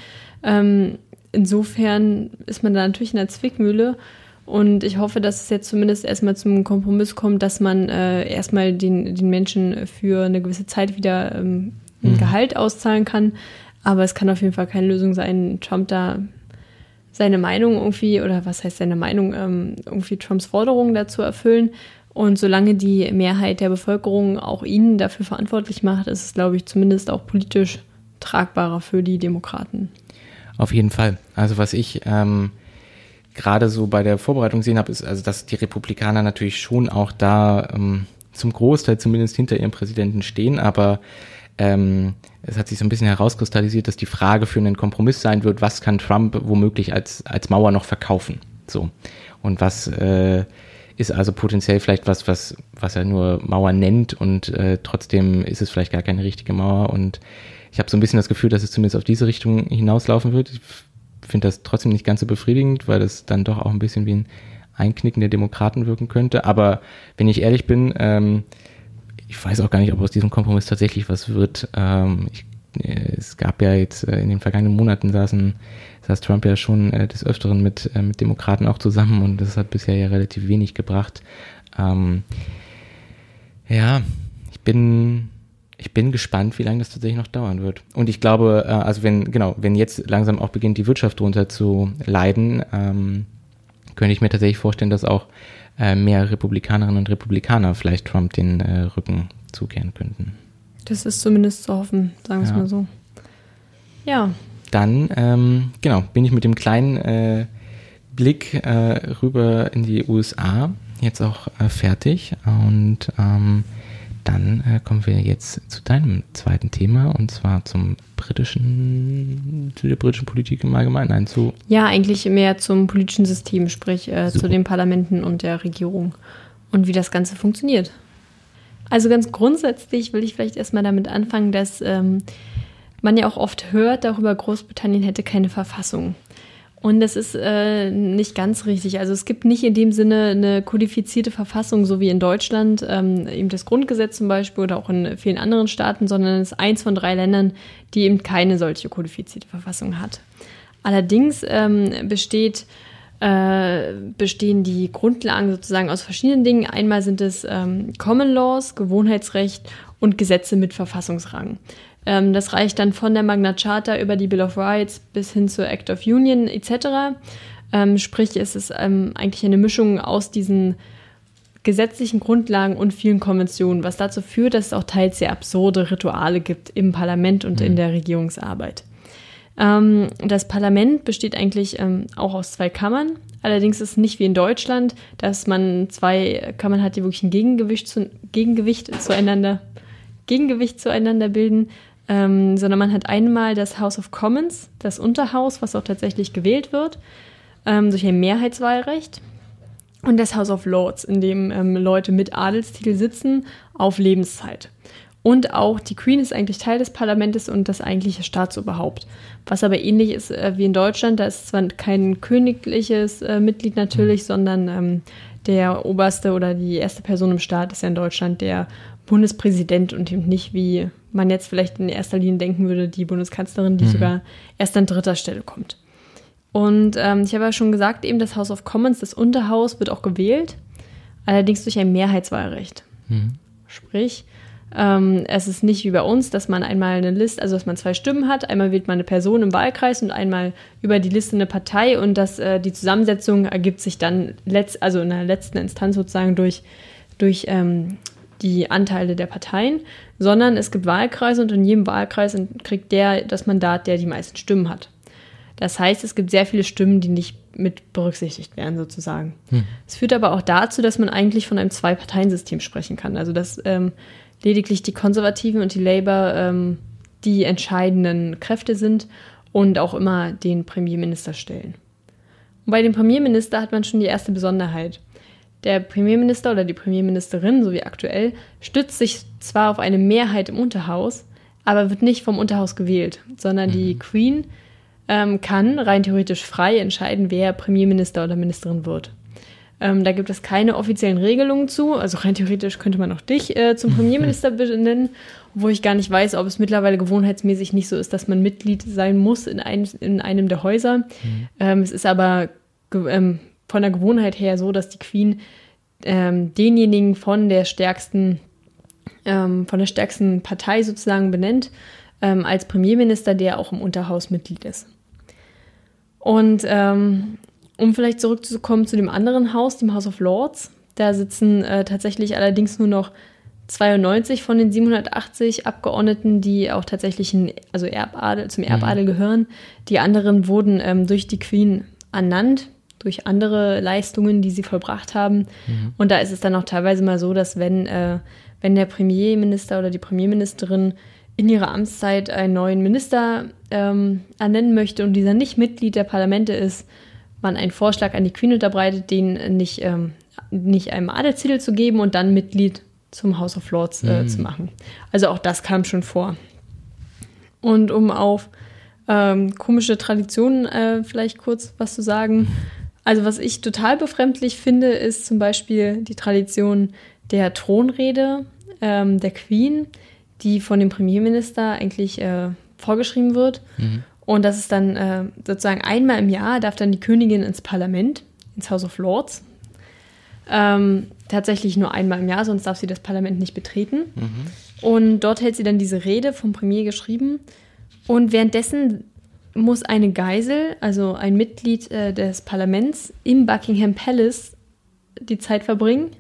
Ähm, insofern ist man da natürlich in der Zwickmühle. Und ich hoffe, dass es jetzt zumindest erstmal zum Kompromiss kommt, dass man äh, erstmal den, den Menschen für eine gewisse Zeit wieder ähm, ein mhm. Gehalt auszahlen kann. Aber es kann auf jeden Fall keine Lösung sein, Trump da seine Meinung irgendwie, oder was heißt seine Meinung, ähm, irgendwie Trumps Forderungen dazu erfüllen. Und solange die Mehrheit der Bevölkerung auch ihn dafür verantwortlich macht, ist es, glaube ich, zumindest auch politisch tragbarer für die Demokraten. Auf jeden Fall. Also was ich ähm, gerade so bei der Vorbereitung gesehen habe, ist also, dass die Republikaner natürlich schon auch da ähm, zum Großteil zumindest hinter ihrem Präsidenten stehen, aber ähm, es hat sich so ein bisschen herauskristallisiert, dass die Frage für einen Kompromiss sein wird, was kann Trump womöglich als, als Mauer noch verkaufen? So. Und was äh, ist also potenziell vielleicht was, was, was er nur Mauer nennt und äh, trotzdem ist es vielleicht gar keine richtige Mauer. Und ich habe so ein bisschen das Gefühl, dass es zumindest auf diese Richtung hinauslaufen wird. Ich finde das trotzdem nicht ganz so befriedigend, weil das dann doch auch ein bisschen wie ein Einknicken der Demokraten wirken könnte. Aber wenn ich ehrlich bin, ähm, ich weiß auch gar nicht, ob aus diesem Kompromiss tatsächlich was wird. Ähm, ich, äh, es gab ja jetzt äh, in den vergangenen Monaten saßen, saß Trump ja schon äh, des Öfteren mit, äh, mit Demokraten auch zusammen und das hat bisher ja relativ wenig gebracht. Ähm, ja, ich bin, ich bin gespannt, wie lange das tatsächlich noch dauern wird. Und ich glaube, äh, also wenn, genau, wenn jetzt langsam auch beginnt, die Wirtschaft drunter zu leiden, ähm, könnte ich mir tatsächlich vorstellen, dass auch äh, mehr Republikanerinnen und Republikaner vielleicht Trump den äh, Rücken zukehren könnten. Das ist zumindest zu hoffen, sagen wir es mal so. Ja. Dann, ähm, genau, bin ich mit dem kleinen äh, Blick äh, rüber in die USA jetzt auch äh, fertig und ähm, dann äh, kommen wir jetzt zu deinem zweiten Thema und zwar zum britischen, zu der britischen Politik im Allgemeinen. Nein, zu. Ja, eigentlich mehr zum politischen System, sprich äh, zu den Parlamenten und der Regierung und wie das Ganze funktioniert. Also ganz grundsätzlich will ich vielleicht erstmal damit anfangen, dass ähm, man ja auch oft hört darüber, Großbritannien hätte keine Verfassung. Und das ist äh, nicht ganz richtig. Also es gibt nicht in dem Sinne eine kodifizierte Verfassung, so wie in Deutschland, ähm, eben das Grundgesetz zum Beispiel oder auch in vielen anderen Staaten, sondern es ist eins von drei Ländern, die eben keine solche kodifizierte Verfassung hat. Allerdings ähm, besteht, äh, bestehen die Grundlagen sozusagen aus verschiedenen Dingen. Einmal sind es ähm, Common Laws, Gewohnheitsrecht und Gesetze mit Verfassungsrang. Ähm, das reicht dann von der Magna Charta über die Bill of Rights bis hin zur Act of Union etc. Ähm, sprich, es ist ähm, eigentlich eine Mischung aus diesen gesetzlichen Grundlagen und vielen Konventionen, was dazu führt, dass es auch teils sehr absurde Rituale gibt im Parlament und mhm. in der Regierungsarbeit. Ähm, das Parlament besteht eigentlich ähm, auch aus zwei Kammern. Allerdings ist es nicht wie in Deutschland, dass man zwei Kammern hat, die wirklich ein Gegengewicht, zu, Gegengewicht zueinander, Gegengewicht zueinander bilden, ähm, sondern man hat einmal das House of Commons, das Unterhaus, was auch tatsächlich gewählt wird, ähm, durch ein Mehrheitswahlrecht. Und das House of Lords, in dem ähm, Leute mit Adelstitel sitzen auf Lebenszeit. Und auch die Queen ist eigentlich Teil des Parlaments und das eigentliche Staatsoberhaupt. Was aber ähnlich ist äh, wie in Deutschland, da ist zwar kein königliches äh, Mitglied natürlich, mhm. sondern ähm, der oberste oder die erste Person im Staat ist ja in Deutschland der Bundespräsident und eben nicht wie man jetzt vielleicht in erster Linie denken würde, die Bundeskanzlerin, die mhm. sogar erst an dritter Stelle kommt. Und ähm, ich habe ja schon gesagt, eben das House of Commons, das Unterhaus, wird auch gewählt, allerdings durch ein Mehrheitswahlrecht. Mhm. Sprich, ähm, es ist nicht wie bei uns, dass man einmal eine Liste, also dass man zwei Stimmen hat, einmal wählt man eine Person im Wahlkreis und einmal über die Liste eine Partei und dass äh, die Zusammensetzung ergibt sich dann letzt, also in der letzten Instanz sozusagen durch durch ähm, die Anteile der Parteien, sondern es gibt Wahlkreise und in jedem Wahlkreis kriegt der das Mandat, der die meisten Stimmen hat. Das heißt, es gibt sehr viele Stimmen, die nicht mit berücksichtigt werden, sozusagen. Hm. Es führt aber auch dazu, dass man eigentlich von einem Zwei-Parteien-System sprechen kann. Also, dass ähm, lediglich die Konservativen und die Labour ähm, die entscheidenden Kräfte sind und auch immer den Premierminister stellen. Und bei dem Premierminister hat man schon die erste Besonderheit. Der Premierminister oder die Premierministerin, so wie aktuell, stützt sich zwar auf eine Mehrheit im Unterhaus, aber wird nicht vom Unterhaus gewählt, sondern die mhm. Queen ähm, kann rein theoretisch frei entscheiden, wer Premierminister oder Ministerin wird. Ähm, da gibt es keine offiziellen Regelungen zu. Also rein theoretisch könnte man auch dich äh, zum Premierminister benennen, wo ich gar nicht weiß, ob es mittlerweile gewohnheitsmäßig nicht so ist, dass man Mitglied sein muss in, ein, in einem der Häuser. Mhm. Ähm, es ist aber ähm, von der Gewohnheit her so, dass die Queen ähm, denjenigen von der stärksten ähm, von der stärksten Partei sozusagen benennt ähm, als Premierminister, der auch im Unterhaus Mitglied ist. Und ähm, um vielleicht zurückzukommen zu dem anderen Haus, dem House of Lords, da sitzen äh, tatsächlich allerdings nur noch 92 von den 780 Abgeordneten, die auch tatsächlich in, also Erbadel, zum Erbadel mhm. gehören. Die anderen wurden ähm, durch die Queen ernannt, durch andere Leistungen, die sie vollbracht haben. Mhm. Und da ist es dann auch teilweise mal so, dass wenn, äh, wenn der Premierminister oder die Premierministerin in ihrer Amtszeit einen neuen Minister ähm, ernennen möchte und dieser nicht Mitglied der Parlamente ist, man einen Vorschlag an die Queen unterbreitet, den nicht, ähm, nicht einem Adelstitel zu geben und dann Mitglied zum House of Lords äh, mhm. zu machen. Also auch das kam schon vor. Und um auf ähm, komische Traditionen äh, vielleicht kurz was zu sagen. Also was ich total befremdlich finde, ist zum Beispiel die Tradition der Thronrede ähm, der Queen, die von dem Premierminister eigentlich äh, vorgeschrieben wird. Mhm. Und das ist dann äh, sozusagen einmal im Jahr darf dann die Königin ins Parlament, ins House of Lords. Ähm, tatsächlich nur einmal im Jahr, sonst darf sie das Parlament nicht betreten. Mhm. Und dort hält sie dann diese Rede vom Premier geschrieben. Und währenddessen muss eine Geisel, also ein Mitglied äh, des Parlaments, im Buckingham Palace die Zeit verbringen.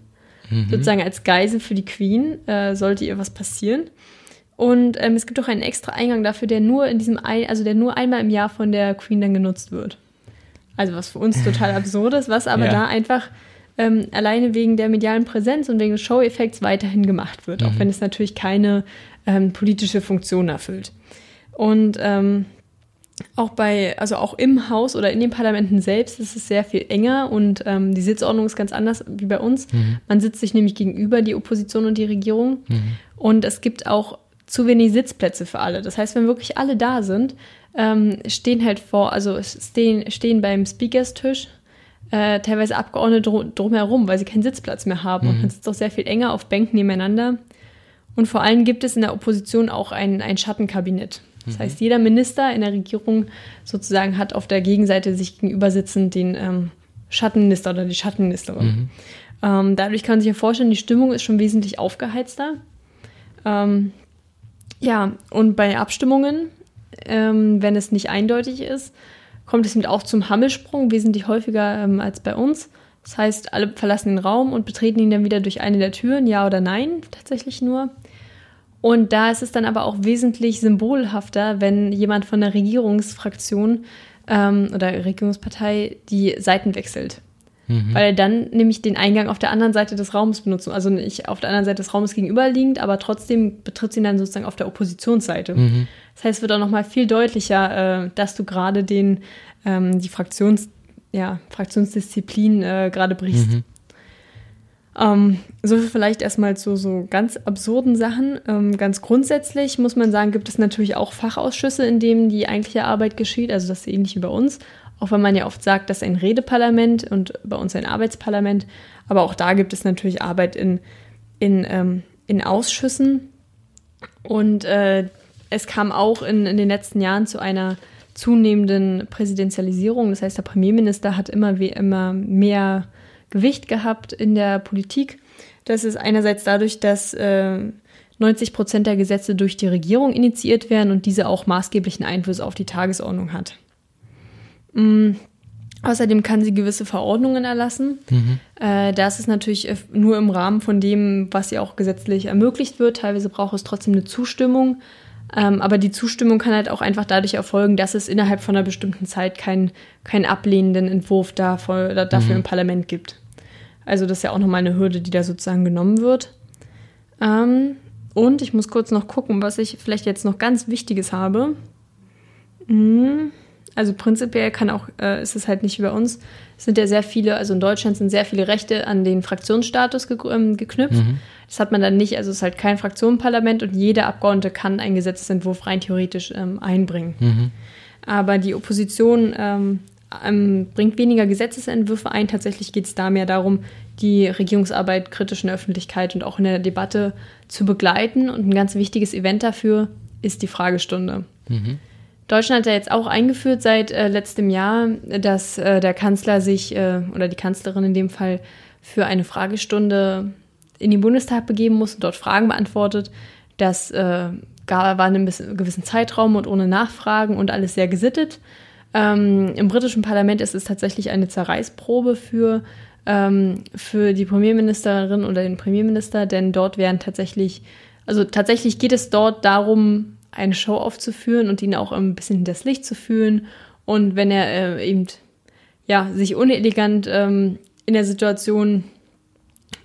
Mhm. Sozusagen als Geisel für die Queen, äh, sollte ihr was passieren. Und ähm, es gibt auch einen extra Eingang dafür, der nur in diesem ein, also der nur einmal im Jahr von der Queen dann genutzt wird. Also was für uns total absurd ist, was aber ja. da einfach ähm, alleine wegen der medialen Präsenz und wegen des Show-Effekts weiterhin gemacht wird, mhm. auch wenn es natürlich keine ähm, politische Funktion erfüllt. Und ähm, auch bei, also auch im Haus oder in den Parlamenten selbst ist es sehr viel enger und ähm, die Sitzordnung ist ganz anders wie bei uns. Mhm. Man sitzt sich nämlich gegenüber die Opposition und die Regierung. Mhm. Und es gibt auch zu wenig Sitzplätze für alle. Das heißt, wenn wirklich alle da sind, ähm, stehen halt vor, also stehen, stehen beim Speakerstisch äh, teilweise Abgeordnete drum, drumherum, weil sie keinen Sitzplatz mehr haben. Mhm. Und man sitzt auch sehr viel enger auf Bänken nebeneinander. Und vor allem gibt es in der Opposition auch ein, ein Schattenkabinett. Das mhm. heißt, jeder Minister in der Regierung sozusagen hat auf der Gegenseite sich gegenüber sitzend den ähm, Schattenminister oder die Schattenministerin. Mhm. Ähm, dadurch kann man sich ja vorstellen, die Stimmung ist schon wesentlich aufgeheizter. Ähm, ja, und bei Abstimmungen, ähm, wenn es nicht eindeutig ist, kommt es mit auch zum Hammelsprung, wesentlich häufiger ähm, als bei uns. Das heißt, alle verlassen den Raum und betreten ihn dann wieder durch eine der Türen, ja oder nein, tatsächlich nur. Und da ist es dann aber auch wesentlich symbolhafter, wenn jemand von der Regierungsfraktion ähm, oder Regierungspartei die Seiten wechselt. Mhm. Weil er dann nämlich den Eingang auf der anderen Seite des Raums benutzt. Also nicht auf der anderen Seite des Raumes gegenüberliegend, aber trotzdem betritt sie ihn dann sozusagen auf der Oppositionsseite. Mhm. Das heißt, es wird auch nochmal viel deutlicher, äh, dass du gerade den, ähm, die Fraktions, ja, Fraktionsdisziplin äh, gerade brichst. Mhm. Ähm, so vielleicht erstmal zu so ganz absurden Sachen. Ähm, ganz grundsätzlich muss man sagen, gibt es natürlich auch Fachausschüsse, in denen die eigentliche Arbeit geschieht. Also das ist ähnlich wie bei uns. Auch wenn man ja oft sagt, das ist ein Redeparlament und bei uns ein Arbeitsparlament. Aber auch da gibt es natürlich Arbeit in, in, ähm, in Ausschüssen. Und äh, es kam auch in, in den letzten Jahren zu einer zunehmenden Präsidentialisierung. Das heißt, der Premierminister hat immer, wie immer mehr Gewicht gehabt in der Politik. Das ist einerseits dadurch, dass äh, 90 Prozent der Gesetze durch die Regierung initiiert werden und diese auch maßgeblichen Einfluss auf die Tagesordnung hat. Mm, Außerdem kann sie gewisse Verordnungen erlassen. Mhm. Äh, das ist natürlich äh, nur im Rahmen von dem, was ihr auch gesetzlich ermöglicht wird. Teilweise braucht es trotzdem eine Zustimmung. Ähm, aber die Zustimmung kann halt auch einfach dadurch erfolgen, dass es innerhalb von einer bestimmten Zeit keinen keinen ablehnenden Entwurf dafür, dafür Mhm. im Parlament gibt. Also das ist ja auch nochmal eine Hürde, die da sozusagen genommen wird. Ähm, und ich muss kurz noch gucken, was ich vielleicht jetzt noch ganz Wichtiges habe. Mhm. Also prinzipiell kann auch, äh, ist es halt nicht wie bei uns, es sind ja sehr viele, also in Deutschland sind sehr viele Rechte an den Fraktionsstatus ge ähm, geknüpft. Das hat man dann nicht, also es ist halt kein Fraktionenparlament und jeder Abgeordnete kann einen Gesetzesentwurf rein theoretisch ähm, einbringen. Aber die Opposition ähm, ähm, bringt weniger Gesetzesentwürfe ein. Tatsächlich geht es da mehr darum, die Regierungsarbeit kritisch in der Öffentlichkeit und auch in der Debatte zu begleiten. Und ein ganz wichtiges Event dafür ist die Fragestunde. Deutschland hat ja jetzt auch eingeführt seit äh, letztem Jahr, dass äh, der Kanzler sich äh, oder die Kanzlerin in dem Fall für eine Fragestunde in den Bundestag begeben muss und dort Fragen beantwortet. Das äh, war in einem gewissen Zeitraum und ohne Nachfragen und alles sehr gesittet. Ähm, Im britischen Parlament ist es tatsächlich eine Zerreißprobe für, ähm, für die Premierministerin oder den Premierminister, denn dort werden tatsächlich, also tatsächlich geht es dort darum, eine Show aufzuführen und ihn auch ein bisschen hinters Licht zu führen. Und wenn er äh, eben ja, sich unelegant ähm, in der Situation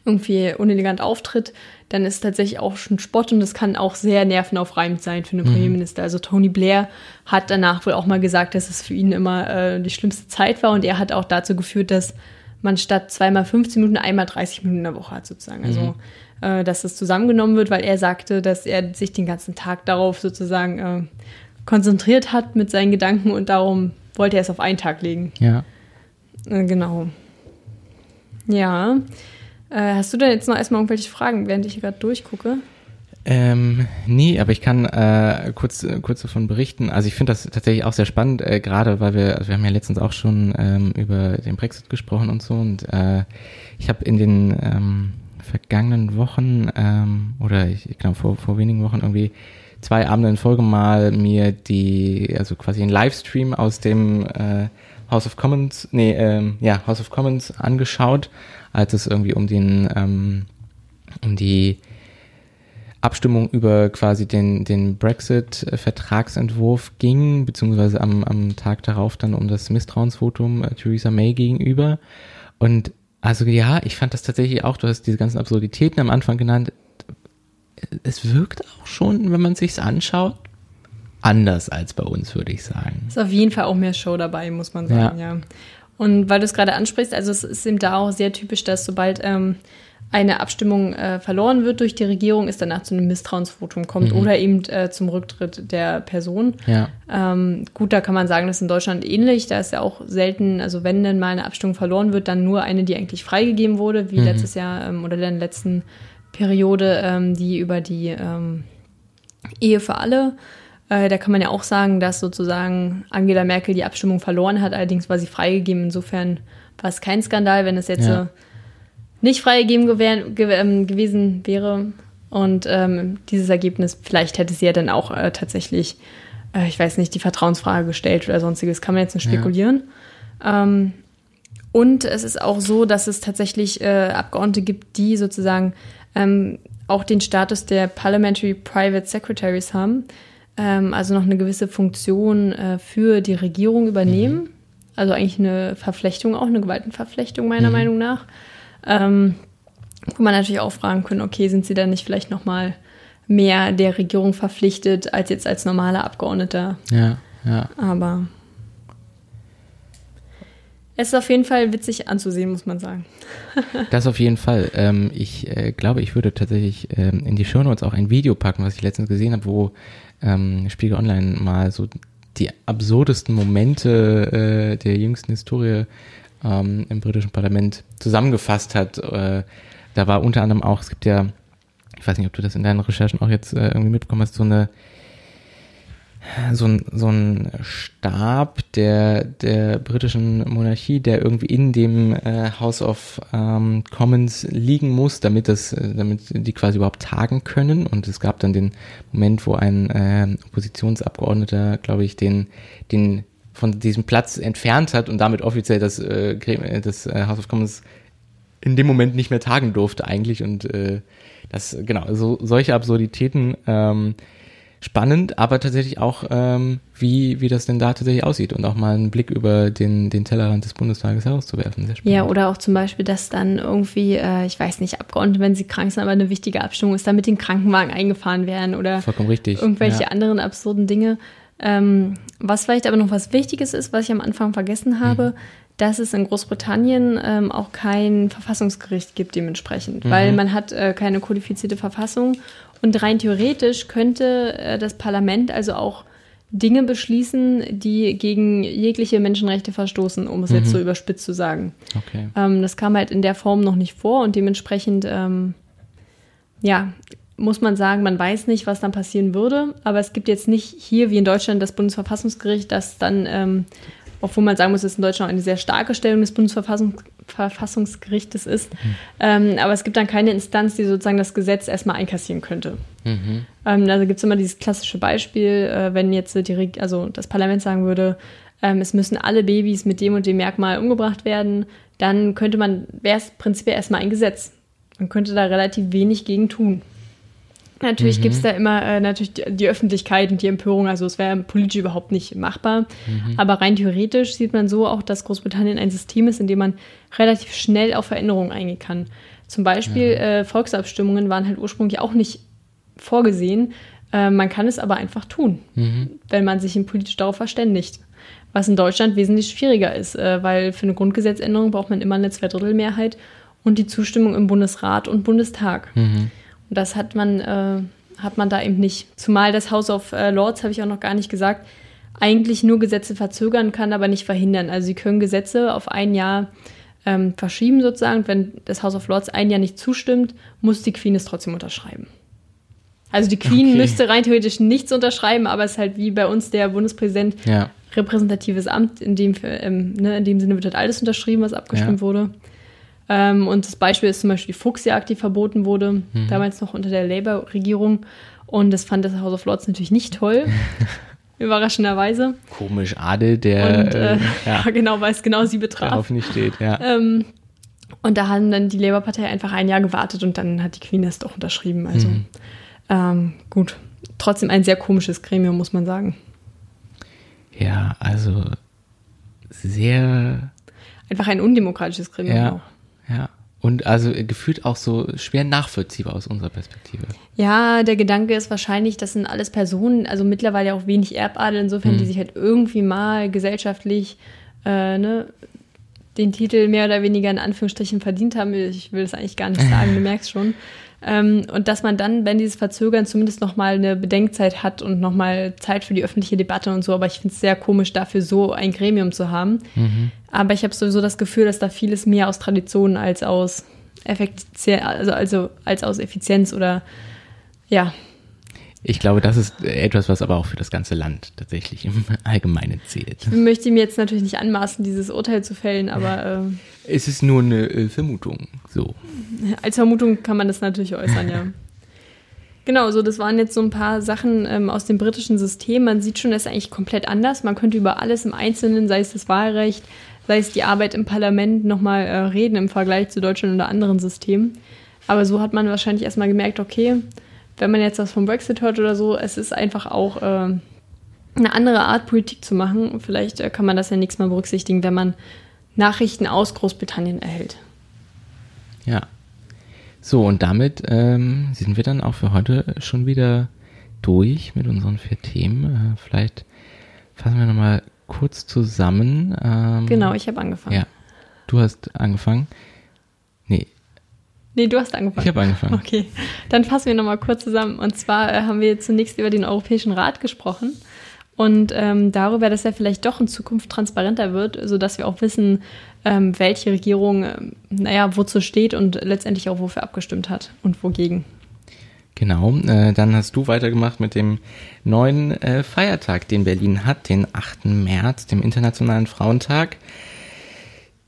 irgendwie unelegant auftritt, dann ist es tatsächlich auch schon Spott und das kann auch sehr nervenaufreibend sein für einen Premierminister. Also Tony Blair hat danach wohl auch mal gesagt, dass es für ihn immer äh, die schlimmste Zeit war und er hat auch dazu geführt, dass man statt zweimal 15 Minuten einmal 30 Minuten in der Woche hat sozusagen. Also äh, dass das zusammengenommen wird, weil er sagte, dass er sich den ganzen Tag darauf sozusagen äh, konzentriert hat mit seinen Gedanken und darum wollte er es auf einen Tag legen. Ja. Äh, genau. Ja. Äh, hast du denn jetzt noch erstmal irgendwelche Fragen, während ich hier gerade durchgucke? Ähm, nee, aber ich kann äh, kurz, äh, kurz davon berichten. Also ich finde das tatsächlich auch sehr spannend, äh, gerade weil wir, also wir haben ja letztens auch schon ähm, über den Brexit gesprochen und so. Und äh, ich habe in den ähm, vergangenen Wochen ähm, oder ich, glaube vor, vor wenigen Wochen irgendwie zwei Abende in Folge mal mir die, also quasi einen Livestream aus dem äh, House of Commons, nee, ähm, ja, House of Commons angeschaut, als es irgendwie um den, ähm, um die Abstimmung über quasi den, den Brexit-Vertragsentwurf ging, beziehungsweise am, am Tag darauf dann um das Misstrauensvotum äh, Theresa May gegenüber. Und also ja, ich fand das tatsächlich auch, du hast diese ganzen Absurditäten am Anfang genannt. Es wirkt auch schon, wenn man sich's anschaut, anders als bei uns, würde ich sagen. Ist auf jeden Fall auch mehr Show dabei, muss man sagen, ja. Und weil du es gerade ansprichst, also es ist eben da auch sehr typisch, dass sobald ähm, eine Abstimmung äh, verloren wird durch die Regierung, es danach zu einem Misstrauensvotum kommt oder eben äh, zum Rücktritt der Person. Ja. Ähm, gut, da kann man sagen, das ist in Deutschland ähnlich. Da ist ja auch selten, also wenn denn mal eine Abstimmung verloren wird, dann nur eine, die eigentlich freigegeben wurde, wie letztes Jahr ähm, oder in der letzten Periode, ähm, die über die ähm, Ehe für alle. Äh, da kann man ja auch sagen, dass sozusagen Angela Merkel die Abstimmung verloren hat. Allerdings war sie freigegeben. Insofern war es kein Skandal, wenn es jetzt Ja. Nicht freigegeben ähm, gewesen wäre. Und ähm, dieses Ergebnis, vielleicht hätte sie ja dann auch äh, tatsächlich, äh, ich weiß nicht, die Vertrauensfrage gestellt oder sonstiges. Kann man jetzt nicht Ja. spekulieren. Ähm, und es ist auch so, dass es tatsächlich äh, Abgeordnete gibt, die sozusagen ähm, auch den Status der Parliamentary Private Secretaries haben, ähm, also noch eine gewisse Funktion äh, für die Regierung übernehmen. Also eigentlich eine Verflechtung, auch eine Gewaltenverflechtung meiner Meinung nach. Ähm, wo man natürlich auch fragen können, okay, sind sie dann nicht vielleicht noch mal mehr der Regierung verpflichtet als jetzt als normaler Abgeordneter? Ja, ja. Aber es ist auf jeden Fall witzig anzusehen, muss man sagen. Das auf jeden Fall. Ähm, ich äh, glaube, ich würde tatsächlich ähm, in die Shownotes auch ein Video packen, was ich letztens gesehen habe, wo ähm, Spiegel Online mal so die absurdesten Momente äh, der jüngsten Historie ähm, im britischen Parlament zusammengefasst hat. Äh, da war unter anderem auch, es gibt ja, ich weiß nicht, ob du das in deinen Recherchen auch jetzt äh, irgendwie mitbekommen hast, so eine so ein, so ein Stab der, der britischen Monarchie, der irgendwie in dem äh, House of ähm, Commons liegen muss, damit das, äh, damit die quasi überhaupt tagen können. Und es gab dann den Moment, wo ein äh, Oppositionsabgeordneter, glaube ich, den, den von diesem Platz entfernt hat und damit offiziell das, äh, Grem- das äh, House of Commons in dem Moment nicht mehr tagen durfte eigentlich und äh, das genau so solche Absurditäten ähm, spannend, aber tatsächlich auch ähm, wie wie das denn da tatsächlich aussieht und auch mal einen Blick über den den Tellerrand des Bundestages herauszuwerfen. Sehr spannend. Ja, oder auch zum Beispiel, dass dann irgendwie, äh, ich weiß nicht, Abgeordnete, wenn sie krank sind, aber eine wichtige Abstimmung ist, dann mit den Krankenwagen eingefahren werden oder Vollkommen richtig. irgendwelche ja. anderen absurden Dinge. Ähm, was vielleicht aber noch was Wichtiges ist, was ich am Anfang vergessen habe, Mhm. dass es in Großbritannien ähm, auch kein Verfassungsgericht gibt dementsprechend, Mhm. weil man hat äh, keine kodifizierte Verfassung und rein theoretisch könnte äh, das Parlament also auch Dinge beschließen, die gegen jegliche Menschenrechte verstoßen, um es jetzt Mhm. so überspitzt zu sagen. Okay. Ähm, das kam halt in der Form noch nicht vor und dementsprechend, ähm, ja, muss man sagen, man weiß nicht, was dann passieren würde. Aber es gibt jetzt nicht hier wie in Deutschland das Bundesverfassungsgericht, das dann, ähm, obwohl man sagen muss, dass in Deutschland eine sehr starke Stellung des Bundesverfassungsgerichtes ist. Ähm, aber es gibt dann keine Instanz, die sozusagen das Gesetz erstmal einkassieren könnte. Mhm. Ähm, also gibt es immer dieses klassische Beispiel, äh, wenn jetzt die, Reg- also das Parlament sagen würde, ähm, es müssen alle Babys mit dem und dem Merkmal umgebracht werden, dann könnte man, wäre es prinzipiell erstmal ein Gesetz. Man könnte da relativ wenig gegen tun. Natürlich Mhm. gibt es da immer äh, natürlich die, die Öffentlichkeit und die Empörung, also es wäre politisch überhaupt nicht machbar. Mhm. Aber rein theoretisch sieht man so auch, dass Großbritannien ein System ist, in dem man relativ schnell auf Veränderungen eingehen kann. Zum Beispiel äh, Volksabstimmungen waren halt ursprünglich auch nicht vorgesehen. Äh, man kann es aber einfach tun, wenn man sich politisch darauf verständigt. Was in Deutschland wesentlich schwieriger ist, äh, weil für eine Grundgesetzänderung braucht man immer eine Zweidrittelmehrheit und die Zustimmung im Bundesrat und Bundestag. Und das hat man, äh, hat man da eben nicht. Zumal das House of äh, Lords, habe ich auch noch gar nicht gesagt, eigentlich nur Gesetze verzögern kann, aber nicht verhindern. Also sie können Gesetze auf ein Jahr ähm, verschieben sozusagen. Wenn das House of Lords ein Jahr nicht zustimmt, muss die Queen es trotzdem unterschreiben. Also die Queen Okay. müsste rein theoretisch nichts unterschreiben, aber es ist halt wie bei uns der Bundespräsident Ja. repräsentatives Amt, in dem, ähm, ne, in dem Sinne wird halt alles unterschrieben, was abgestimmt Ja. wurde. Ähm, und das Beispiel ist zum Beispiel die Fuchsjagd, die verboten wurde, Mhm. damals noch unter der Labour-Regierung. Und das fand das House of Lords natürlich nicht toll, überraschenderweise. Komisch, Adel, der Und äh, äh, ja. genau, weil es genau sie betraf. darauf nicht steht. Ja. Ähm, und da haben dann die Labour-Partei einfach ein Jahr gewartet und dann hat die Queen das doch unterschrieben. Also Mhm. ähm, gut. Trotzdem ein sehr komisches Gremium, muss man sagen. ja, also sehr Einfach ein undemokratisches Gremium Ja, auch. Ja. Und also gefühlt auch so schwer nachvollziehbar aus unserer Perspektive. Ja, der Gedanke ist wahrscheinlich, das sind alles Personen, also mittlerweile auch wenig Erbadel, insofern, die sich halt irgendwie mal gesellschaftlich äh, ne, den Titel mehr oder weniger in Anführungsstrichen verdient haben. Ich will das eigentlich gar nicht sagen, du merkst schon. Ähm, und dass man dann, wenn dieses Verzögern zumindest nochmal eine Bedenkzeit hat und nochmal Zeit für die öffentliche Debatte und so, aber ich finde es sehr komisch, dafür so ein Gremium zu haben. Aber ich habe sowieso das Gefühl, dass da vieles mehr aus Tradition als aus Effektienz, also, also als aus Effizienz oder ja, Ich glaube, das ist etwas, was aber auch für das ganze Land tatsächlich im Allgemeinen zählt. ich möchte mir jetzt natürlich nicht anmaßen, dieses Urteil zu fällen, aber ähm, Es ist nur eine äh, Vermutung. So. als Vermutung kann man das natürlich äußern, ja. Genau, so das waren jetzt so ein paar Sachen ähm, aus dem britischen System. Man sieht schon, das ist eigentlich komplett anders. Man könnte über alles im Einzelnen, sei es das Wahlrecht, sei es die Arbeit im Parlament, nochmal äh, reden im Vergleich zu Deutschland oder anderen Systemen. Aber so hat man wahrscheinlich erstmal gemerkt, okay, wenn man jetzt was vom Brexit hört oder so, es ist einfach auch äh, eine andere Art, Politik zu machen. Vielleicht äh, kann man das ja nächstes Mal berücksichtigen, wenn man Nachrichten aus Großbritannien erhält. Ja. So, und damit ähm, sind wir dann auch für heute schon wieder durch mit unseren vier Themen. Äh, vielleicht fassen wir nochmal kurz zusammen. Ähm, Genau, ich habe angefangen. Ja. Du hast angefangen. Nee, Nee, du hast angefangen. ich habe angefangen. Okay, dann fassen wir nochmal kurz zusammen. Und zwar äh, haben wir zunächst über den Europäischen Rat gesprochen und ähm, darüber, dass er vielleicht doch in Zukunft transparenter wird, sodass wir auch wissen, ähm, welche Regierung, ähm, naja, wozu steht und letztendlich auch wofür abgestimmt hat und wogegen. Genau, äh, dann hast du weitergemacht mit dem neuen äh, Feiertag, den Berlin hat, den 8. März, dem Internationalen Frauentag,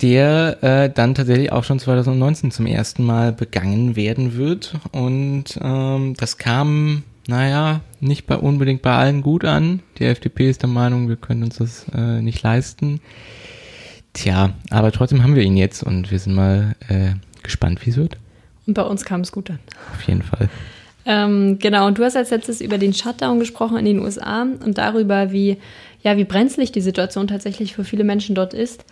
der äh, dann tatsächlich auch schon 2019 zum ersten Mal begangen werden wird. Und ähm, das kam naja, nicht bei, unbedingt bei allen gut an. Die FDP ist der Meinung, wir können uns das äh, nicht leisten. Tja, aber trotzdem haben wir ihn jetzt und wir sind mal äh, gespannt, wie es wird. Und bei uns kam es gut an. Auf jeden Fall. Ähm, genau, und du hast als letztes über den Shutdown gesprochen in den USA und darüber, wie, ja, wie brenzlig die Situation tatsächlich für viele Menschen dort ist.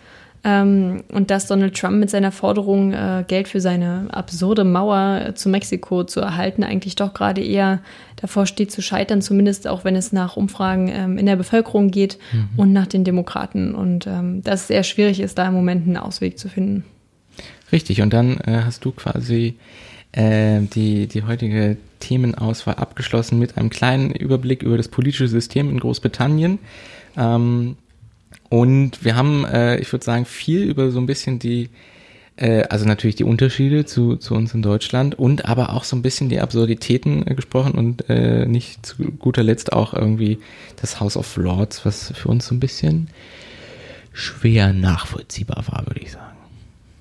Ähm, und dass Donald Trump mit seiner Forderung, äh, Geld für seine absurde Mauer äh, zu Mexiko zu erhalten, eigentlich doch gerade eher davor steht zu scheitern, zumindest auch wenn es nach Umfragen ähm, in der Bevölkerung geht mhm. und nach den Demokraten. Und ähm, dass es sehr schwierig ist, da im Moment einen Ausweg zu finden. Richtig, und dann äh, hast du quasi äh, die, die heutige Themenauswahl abgeschlossen mit einem kleinen Überblick über das politische System in Großbritannien. Ähm, und wir haben, äh, ich würde sagen, viel über so ein bisschen die, äh, also natürlich die Unterschiede zu, zu uns in Deutschland und aber auch so ein bisschen die Absurditäten äh, gesprochen und äh, nicht zu guter Letzt auch irgendwie das House of Lords, was für uns so ein bisschen schwer nachvollziehbar war, würde ich sagen.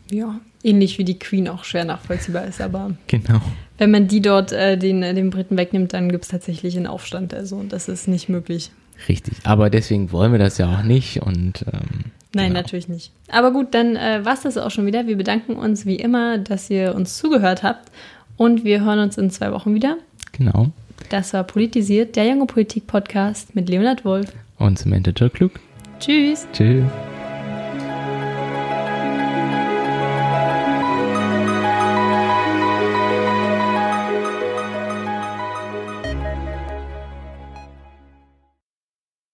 Ja, ähnlich wie die Queen auch schwer nachvollziehbar ist, aber genau. wenn man die dort äh, den, den Briten wegnimmt, dann gibt es tatsächlich einen Aufstand. Also das ist nicht möglich. Richtig, aber deswegen wollen wir das ja auch nicht und ähm, Nein, genau. natürlich nicht. Aber gut, dann äh, war es das auch schon wieder. Wir bedanken uns wie immer, dass ihr uns zugehört habt und wir hören uns in zwei Wochen wieder. Genau. Das war Politisiert, der Junge Politik Podcast mit Leonard Wolf und Samantha Klug. Tschüss. Tschüss.